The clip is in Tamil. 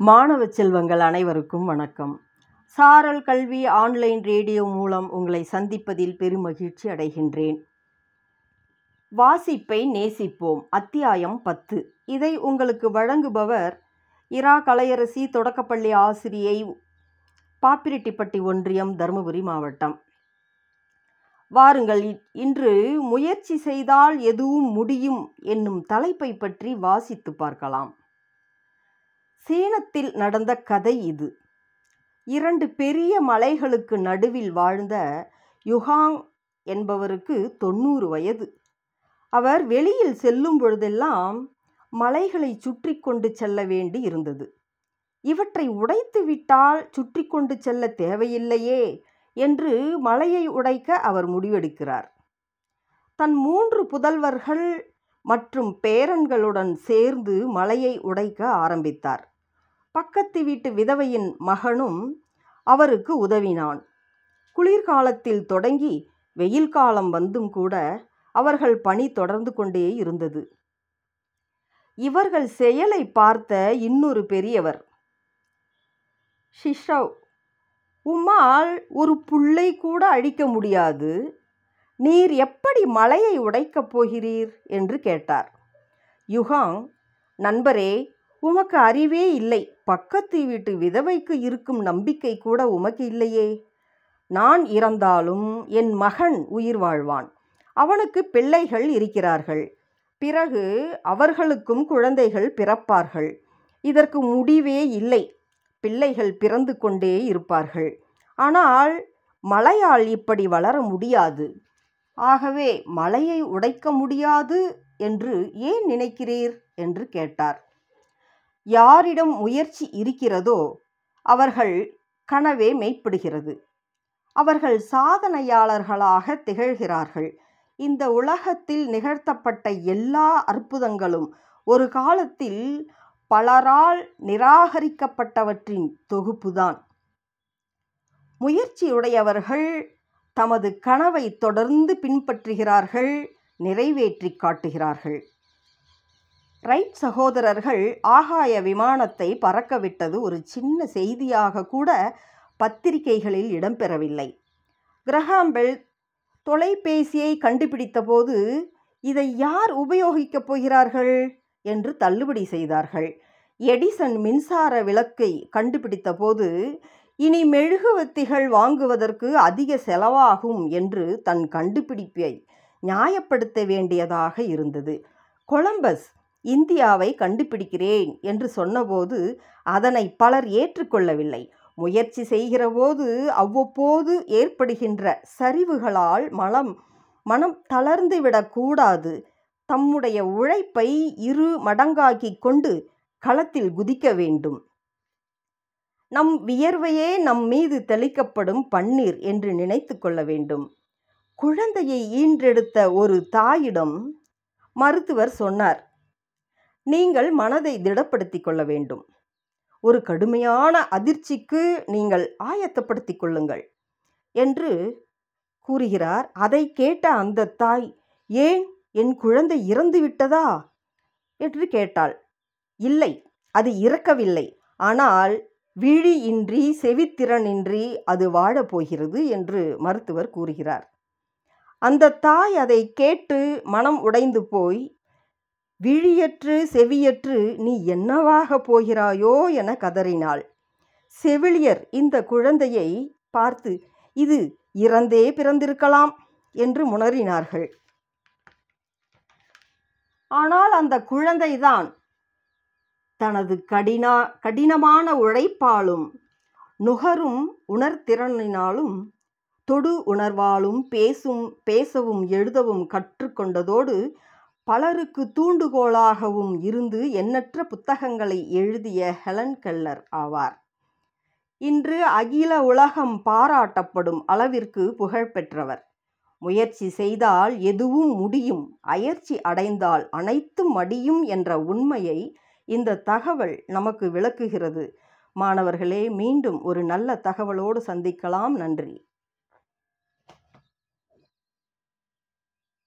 மாணவ செல்வங்கள் அனைவருக்கும் வணக்கம். சாரல் கல்வி ஆன்லைன் ரேடியோ மூலம் உங்களை சந்திப்பதில் பெருமகிழ்ச்சி அடைகின்றேன். வாசிப்பை நேசிப்போம். அத்தியாயம் பத்து. இதை உங்களுக்கு வழங்குபவர் இரா கலையரசி தொடக்கப்பள்ளி ஆசிரியை பாப்பிரெட்டிப்பட்டி ஒன்றியம் தருமபுரி மாவட்டம். வாருங்கள் இன்று முயற்சி செய்தால் எதுவும் முடியும் என்னும் தலைப்பை பற்றி வாசித்து பார்க்கலாம். சீனத்தில் நடந்த கதை இது. இரண்டு பெரிய மலைகளுக்கு நடுவில் வாழ்ந்த யுஹாங் என்பவருக்கு தொண்ணூறு வயது. அவர் வெளியில் செல்லும் பொழுதெல்லாம் மலைகளை சுற்றி கொண்டு செல்ல வேண்டி இருந்தது. இவற்றை உடைத்து விட்டால் சுற்றி கொண்டு செல்ல தேவையில்லையே என்று மலையை உடைக்க அவர் முடிவெடுக்கிறார். தன் மூன்று புதல்வர்கள் மற்றும் பேரன்களுடன் சேர்ந்து மலையை உடைக்க ஆரம்பித்தார். பக்கத்து வீட்டு விதவையின் மகனும் அவருக்கு உதவினான். குளிர்காலத்தில் தொடங்கி வெயில் காலம் வந்தும் கூட அவர்கள் பணி தொடர்ந்து கொண்டே இருந்தது. இவர்கள் செயலை பார்த்த இன்னொரு பெரியவர் ஷிஷவ் உம்மால் ஒரு புல்லை கூட அழிக்க முடியாது. நீர் எப்படி மலையை உடைக்கப் போகிறீர்? என்று கேட்டார். யுகாங் நண்பரே உமக்கு அறிவே இல்லை. பக்கத்து வீட்டு விதவைக்கு இருக்கும் நம்பிக்கை கூட உமக்கு இல்லையே. நான் இறந்தாலும் என் மகன் உயிர் வாழ்வான். அவனுக்கு பிள்ளைகள் இருக்கிறார்கள். பிறகு அவர்களுக்கும் குழந்தைகள் பிறப்பார்கள். இதற்கு முடிவே இல்லை. பிள்ளைகள் பிறந்து கொண்டே இருப்பார்கள். ஆனால் மலையால் இப்படி வளர முடியாது. ஆகவே மலையை உடைக்க முடியாது என்று ஏன் நினைக்கிறீர்? என்று கேட்டார். யாரிடம் முயற்சி இருக்கிறதோ அவர்கள் கனவே மெய்ப்படுகிறது. அவர்கள் சாதனையாளர்களாக திகழ்கிறார்கள். இந்த உலகத்தில் நிகழ்த்தப்பட்ட எல்லா அற்புதங்களும் ஒரு காலத்தில் பலரால் நிராகரிக்கப்பட்டவற்றின் தொகுப்புதான். முயற்சியுடையவர்கள் தமது கனவை தொடர்ந்து பின்பற்றுகிறார்கள் நிறைவேற்றி காட்டுகிறார்கள். ரைட் சகோதரர்கள் ஆகாய விமானத்தை பறக்கவிட்டது ஒரு சின்ன செய்தியாக கூட பத்திரிகைகளில் இடம்பெறவில்லை. கிரஹாம்பெல் தொலைபேசியை கண்டுபிடித்தபோது இதை யார் உபயோகிக்கப் போகிறார்கள்? என்று தள்ளுபடி செய்தார்கள். எடிசன் மின்சார விளக்கை கண்டுபிடித்தபோது இனி மெழுகுவத்திகள் வாங்குவதற்கு அதிக செலவாகும் என்று தன் கண்டுபிடிப்பை நியாயப்படுத்த வேண்டியதாக இருந்தது. கொலம்பஸ் இந்தியாவை கண்டுபிடிக்கிறேன் என்று சொன்னபோது அதனை பலர் ஏற்றுக்கொள்ளவில்லை. முயற்சி செய்கிறபோது அவ்வப்போது ஏற்படுகின்ற சரிவுகளால் மனம் மனம் தளர்ந்து விடக்கூடாது தம்முடைய உழைப்பை இரு மடங்காக்கி கொண்டு களத்தில் குதிக்க வேண்டும். நம் வியர்வையே நம் மீது தெளிக்கப்படும் பன்னீர் என்று நினைத்து கொள்ள வேண்டும். குழந்தையை ஈன்றெடுத்த ஒரு தாயிடம் மருத்துவர் சொன்னார் நீங்கள் மனதை திடப்படுத்திக் கொள்ள வேண்டும். ஒரு கடுமையான அதிர்ச்சிக்கு நீங்கள் ஆயத்தப்படுத்திக் கொள்ளுங்கள் என்று கூறுகிறார். அதை கேட்ட அந்த தாய் ஏன்? என் குழந்தை இறந்து விட்டதா? என்று கேட்டாள். இல்லை அது இறக்கவில்லை. ஆனால் விழி இன்றி செவித்திறனின்றி அது வாழப்போகிறது என்று மருத்துவர் கூறுகிறார். அந்த தாய் அதை கேட்டு மனம் உடைந்து போய் விழியற்று செவியற்று நீ என்னவாக போகிறாயோ என கதறினாள். செவிலியர் இந்த குழந்தையை பார்த்து இது இறந்தே பிறந்திருக்கலாம் என்று முணறினார்கள். ஆனால் அந்த குழந்தைதான் தனது கடினா கடினமான உழைப்பாலும் நுகரும் உணர்திறனினாலும் தொடு உணர்வாலும் பேசும் பேசவும் எழுதவும் கற்றுக்கொண்டதோடு பலருக்கு தூண்டுகோலாகவும் இருந்து எண்ணற்ற புத்தகங்களை எழுதிய ஹெலன் கெல்லர் ஆவார். இன்று அகில உலகம் பாராட்டப்படும் அளவிற்கு புகழ் பெற்றவர். முயற்சி செய்தால் எதுவும் முடியும் அயற்சி அடைந்தால் அனைத்தும் மடியும் என்ற உண்மையை இந்த தகவல் நமக்கு விளக்குகிறது. மாணவர்களே மீண்டும் ஒரு நல்ல தகவலோடு சந்திக்கலாம். நன்றி.